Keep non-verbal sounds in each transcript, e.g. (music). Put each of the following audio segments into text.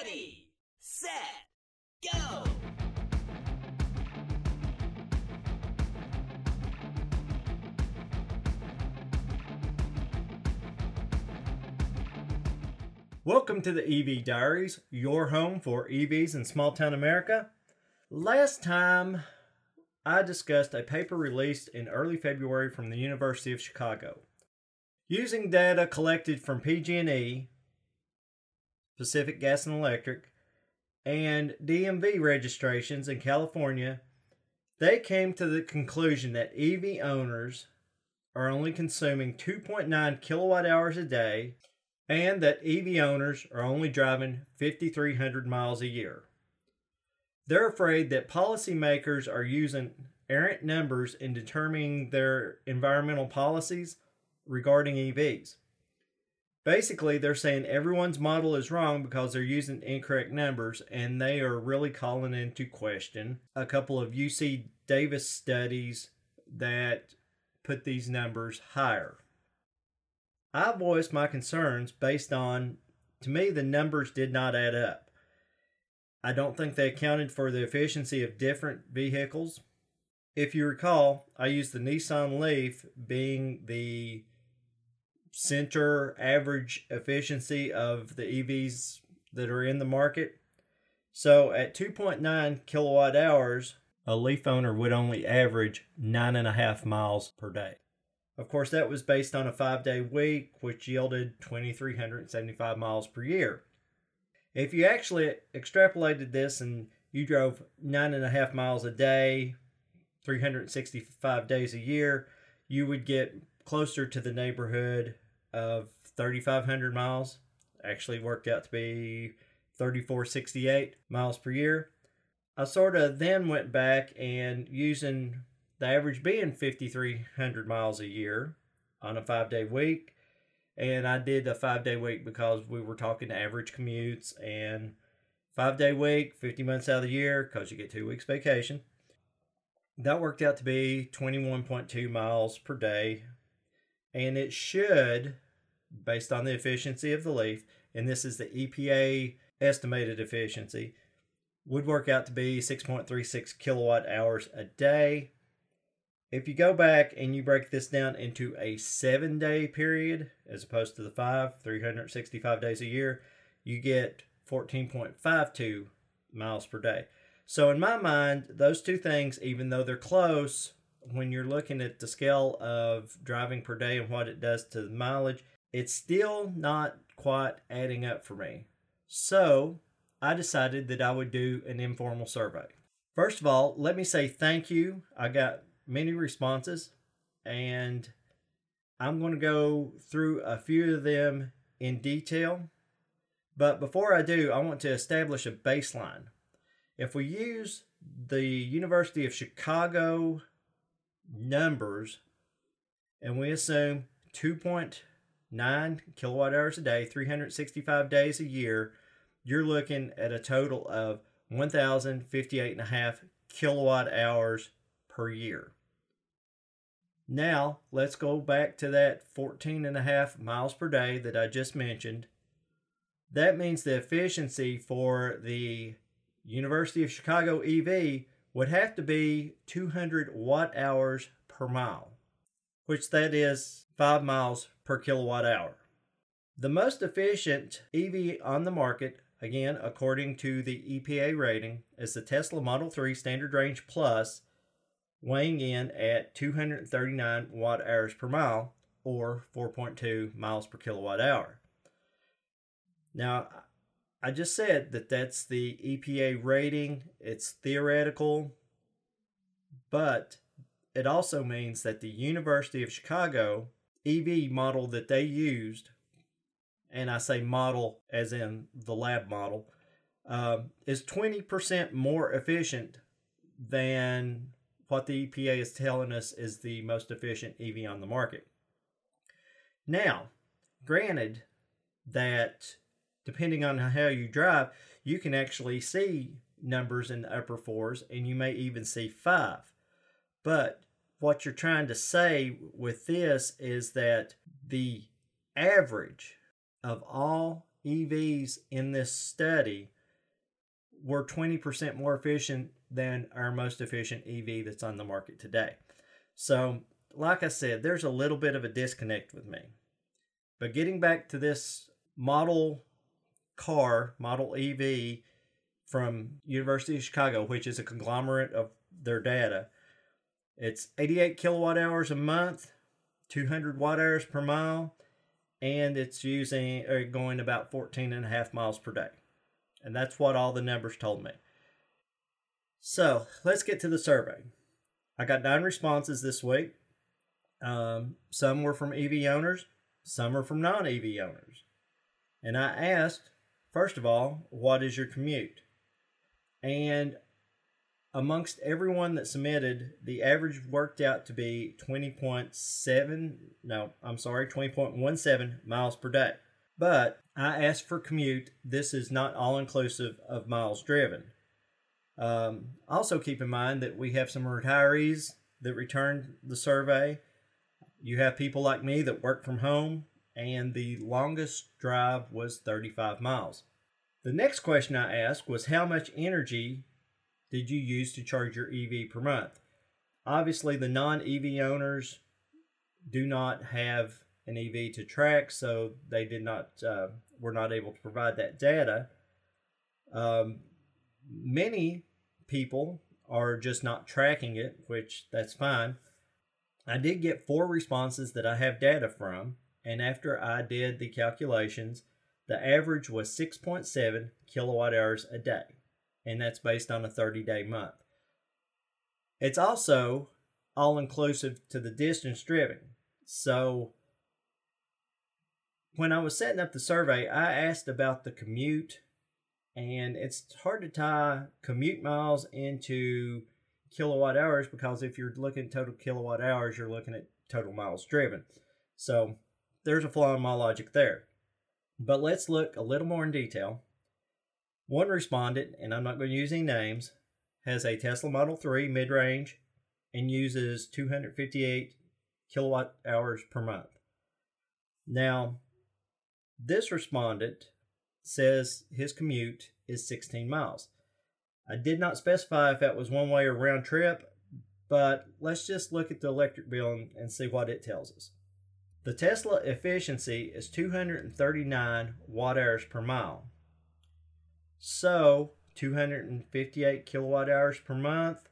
Ready, set, go! Welcome to the EV Diaries, your home for EVs in small town America. Last time I discussed a paper released in early February from the University of Chicago. Using data collected from PG&E, Pacific Gas and Electric, and DMV registrations in California, they came to the conclusion that EV owners are only consuming 2.9 kilowatt hours a day and that EV owners are only driving 5,300 miles a year. They're afraid that policymakers are using errant numbers in determining their environmental policies regarding EVs. Basically, they're saying everyone's model is wrong because they're using incorrect numbers, and they are really calling into question a couple of UC Davis studies that put these numbers higher. I voiced my concerns based on, to me, the numbers did not add up. I don't think they accounted for the efficiency of different vehicles. If you recall, I used the Nissan Leaf being the center average efficiency of the EVs that are in the market. So at 2.9 kilowatt hours, a Leaf owner would only average nine and a half miles per day. Of course, that was based on a five day week, which yielded 2,375 miles per year. If you actually extrapolated this and you drove nine and a half miles a day, 365 days a year, you would get closer to the neighborhood of 3,500 miles. Actually, worked out to be 3,468 miles per year. I sort of then went back and using the average being 5,300 miles a year on a five day week. And I did a five day week because we were talking average commutes and five day week, 50 months out of the year because you get two weeks vacation. That worked out to be 21.2 miles per day. And it should, based on the efficiency of the leaf, and this is the EPA estimated efficiency, would work out to be 6.36 kilowatt hours a day if you go back and you break this down into a seven day period as opposed to the five, 365 days a year, you get 14.52 miles per day. So, in my mind, those two things, even though they're close, when you're looking at the scale of driving per day and what it does to the mileage, it's still not quite adding up for me. So, I decided that I would do an informal survey. First of all, let me say thank you. I got many responses, and I'm going to go through a few of them in detail. But before I do, I want to establish a baseline. If we use the University of Chicago numbers and we assume 2.9 kilowatt hours a day, 365 days a year, you're looking at a total of 1,058.5 kilowatt hours per year. Now, let's go back to that 14 and a half miles per day that I just mentioned. That means the efficiency for the University of Chicago EV would have to be 200 watt hours per mile, which that is 5 miles per kilowatt hour. The most efficient EV on the market, again, according to the EPA rating, is the Tesla Model 3 Standard Range Plus weighing in at 239 watt hours per mile or 4.2 miles per kilowatt hour. Now, I just said that that's the EPA rating, it's theoretical, but it also means that the University of Chicago EV model that they used, and I say model as in the lab model, uh, is 20% more efficient than what the EPA is telling us is the most efficient EV on the market. Now, granted that depending on how you drive, you can actually see numbers in the upper fours and you may even see five. But what you're trying to say with this is that the average of all EVs in this study were 20% more efficient than our most efficient EV that's on the market today. So, like I said, there's a little bit of a disconnect with me. But getting back to this model car, model EV from University of Chicago, which is a conglomerate of their data, it's 88 kilowatt hours a month, 200 watt hours per mile, and it's using or going about 14 and a half miles per day. And that's what all the numbers told me. So let's get to the survey. I got nine responses this week. Um, some were from EV owners, some are from non EV owners. And I asked, first of all, what is your commute? And amongst everyone that submitted, the average worked out to be 20.7, no, I'm sorry, 20.17 miles per day. But I asked for commute. This is not all inclusive of miles driven. Um, also, keep in mind that we have some retirees that returned the survey. You have people like me that work from home, and the longest drive was 35 miles. The next question I asked was how much energy did you use to charge your EV per month? Obviously, the non EV owners do not have an EV to track, so they did not uh, were not able to provide that data. Um, many people are just not tracking it, which that's fine. I did get four responses that I have data from, and after I did the calculations, the average was 6.7 kilowatt hours a day and that's based on a 30 day month. It's also all inclusive to the distance driven. So when I was setting up the survey, I asked about the commute, and it's hard to tie commute miles into kilowatt hours because if you're looking total kilowatt hours, you're looking at total miles driven. So there's a flaw in my logic there. But let's look a little more in detail one respondent, and I'm not going to use any names, has a Tesla Model 3 mid range and uses 258 kilowatt hours per month. Now, this respondent says his commute is 16 miles. I did not specify if that was one way or round trip, but let's just look at the electric bill and, and see what it tells us. The Tesla efficiency is 239 watt hours per mile. So, 258 kilowatt hours per month.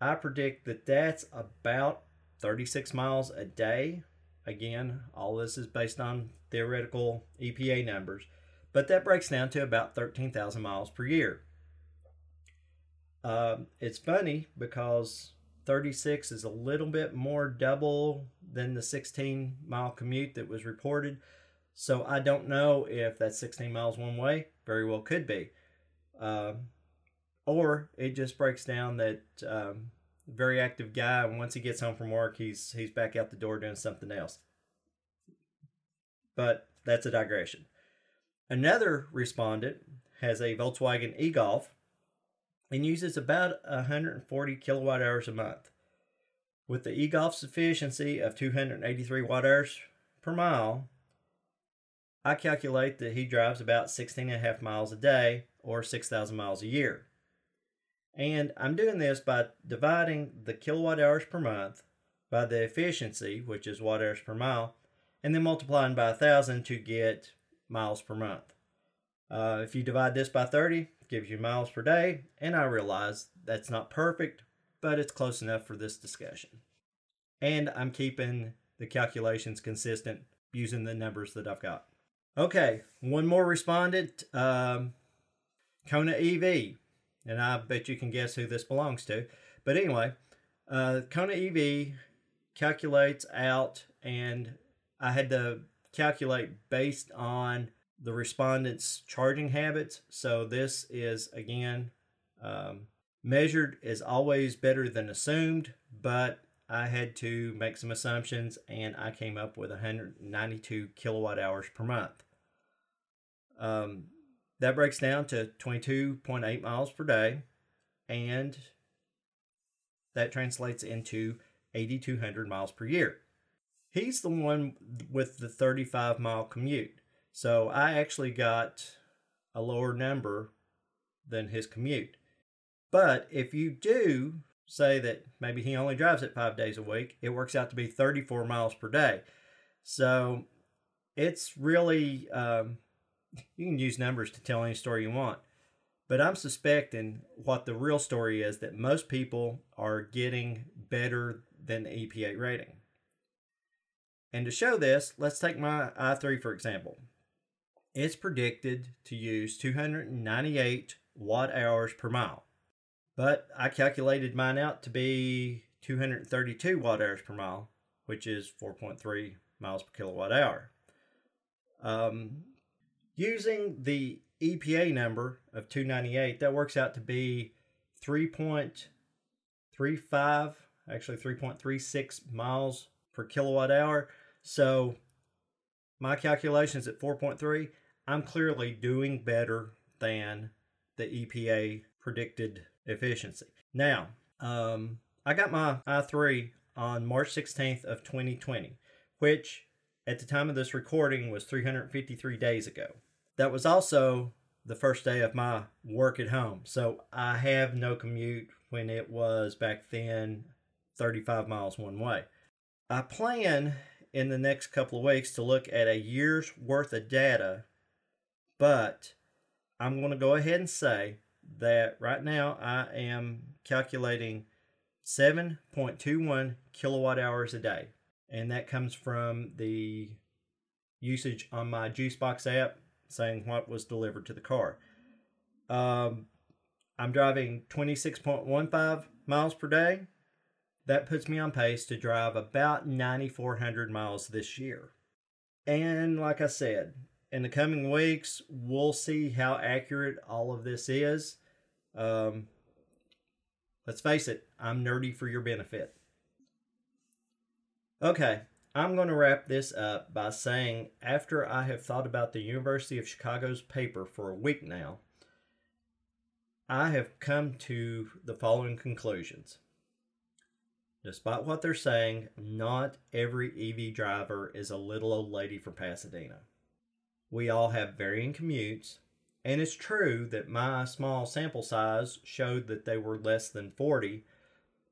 I predict that that's about 36 miles a day. Again, all this is based on theoretical EPA numbers, but that breaks down to about 13,000 miles per year. Uh, it's funny because 36 is a little bit more double than the 16 mile commute that was reported. So I don't know if that's 16 miles one way. Very well could be. Um, or it just breaks down that um, very active guy, and once he gets home from work, he's he's back out the door doing something else. But that's a digression. Another respondent has a Volkswagen e-Golf and uses about 140 kilowatt hours a month. With the e-Golf's efficiency of 283 watt hours per mile, I calculate that he drives about 16 and a half miles a day or 6,000 miles a year. And I'm doing this by dividing the kilowatt hours per month by the efficiency, which is watt hours per mile, and then multiplying by 1,000 to get miles per month. Uh, if you divide this by 30, gives you miles per day, and I realize that's not perfect, but it's close enough for this discussion. And I'm keeping the calculations consistent using the numbers that I've got. Okay, one more respondent, um, Kona EV, and I bet you can guess who this belongs to. But anyway, uh, Kona EV calculates out, and I had to calculate based on the respondent's charging habits. So this is again um, measured is always better than assumed, but I had to make some assumptions and I came up with 192 kilowatt hours per month. Um, that breaks down to 22.8 miles per day, and that translates into 8,200 miles per year. He's the one with the 35 mile commute. So I actually got a lower number than his commute. But if you do say that maybe he only drives it five days a week, it works out to be 34 miles per day. So it's really, um, (laughs) you can use numbers to tell any story you want. But I'm suspecting what the real story is that most people are getting better than the EPA rating. And to show this, let's take my i3 for example. It's predicted to use 298 watt hours per mile. But I calculated mine out to be 232 watt hours per mile, which is 4.3 miles per kilowatt hour. Um, using the EPA number of 298, that works out to be 3.35, actually 3.36 miles per kilowatt hour. So my calculations at 4.3, I'm clearly doing better than the EPA predicted efficiency. Now, um, I got my i3 on March 16th of 2020, which at the time of this recording was 353 days ago. That was also the first day of my work at home. So I have no commute when it was back then 35 miles one way. I plan in the next couple of weeks to look at a year's worth of data, but I'm going to go ahead and say that right now I am calculating 7.21 kilowatt hours a day. And that comes from the usage on my Juicebox app saying what was delivered to the car. Um, I'm driving 26.15 miles per day. That puts me on pace to drive about 9,400 miles this year. And like I said, in the coming weeks, we'll see how accurate all of this is. Um, let's face it, I'm nerdy for your benefit. Okay, I'm going to wrap this up by saying after I have thought about the University of Chicago's paper for a week now, I have come to the following conclusions. Despite what they're saying, not every EV driver is a little old lady from Pasadena. We all have varying commutes, and it's true that my small sample size showed that they were less than 40,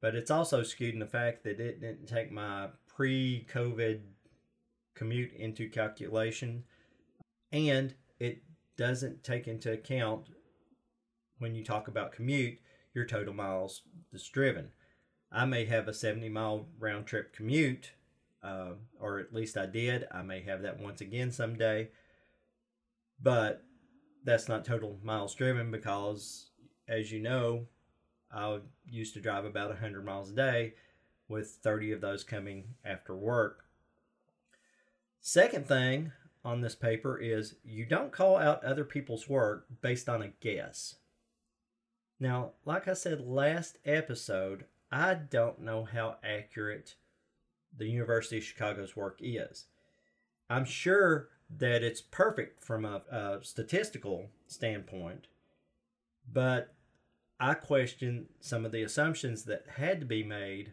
but it's also skewed in the fact that it didn't take my pre COVID commute into calculation, and it doesn't take into account when you talk about commute your total miles that's driven. I may have a 70 mile round trip commute, uh, or at least I did. I may have that once again someday, but that's not total miles driven because, as you know, I used to drive about 100 miles a day, with 30 of those coming after work. Second thing on this paper is you don't call out other people's work based on a guess. Now, like I said last episode, I don't know how accurate the University of Chicago's work is. I'm sure that it's perfect from a, a statistical standpoint, but I question some of the assumptions that had to be made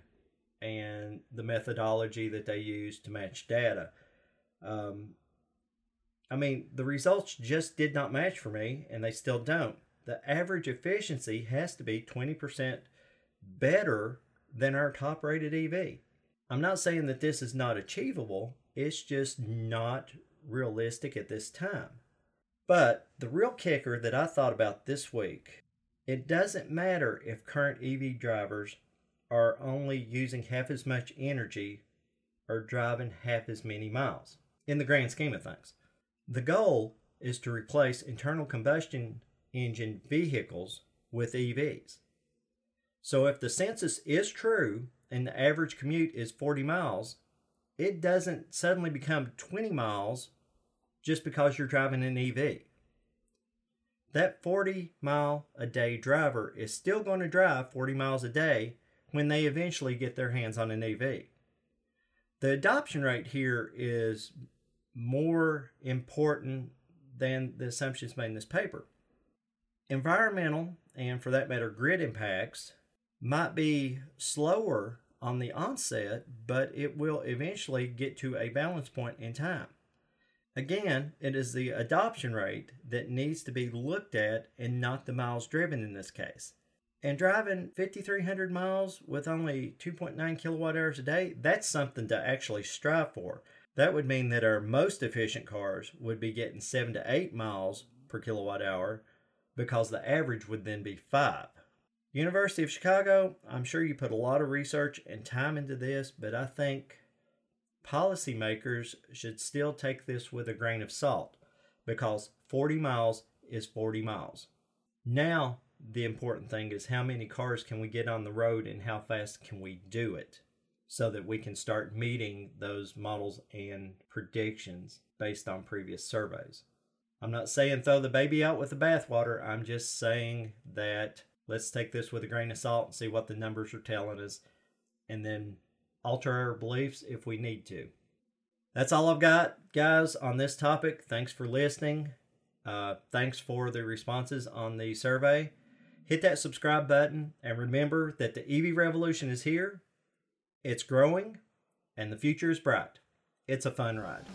and the methodology that they used to match data. Um, I mean, the results just did not match for me, and they still don't. The average efficiency has to be 20% better than our top rated EV. I'm not saying that this is not achievable, it's just not realistic at this time. But the real kicker that I thought about this week it doesn't matter if current EV drivers are only using half as much energy or driving half as many miles in the grand scheme of things. The goal is to replace internal combustion engine vehicles with EVs. So if the census is true and the average commute is 40 miles, it doesn't suddenly become 20 miles just because you're driving an EV. That 40 mile a day driver is still going to drive 40 miles a day when they eventually get their hands on an EV. The adoption rate here is more important than the assumptions made in this paper. Environmental, and for that matter, grid impacts might be slower on the onset, but it will eventually get to a balance point in time. Again, it is the adoption rate that needs to be looked at and not the miles driven in this case. And driving 5,300 miles with only 2.9 kilowatt hours a day, that's something to actually strive for. That would mean that our most efficient cars would be getting 7 to 8 miles per kilowatt hour because the average would then be 5. University of Chicago, I'm sure you put a lot of research and time into this, but I think policymakers should still take this with a grain of salt because 40 miles is 40 miles. Now, the important thing is how many cars can we get on the road and how fast can we do it so that we can start meeting those models and predictions based on previous surveys. I'm not saying throw the baby out with the bathwater. I'm just saying that let's take this with a grain of salt and see what the numbers are telling us and then alter our beliefs if we need to. That's all I've got, guys, on this topic. Thanks for listening. Uh, thanks for the responses on the survey. Hit that subscribe button and remember that the EV revolution is here, it's growing, and the future is bright. It's a fun ride.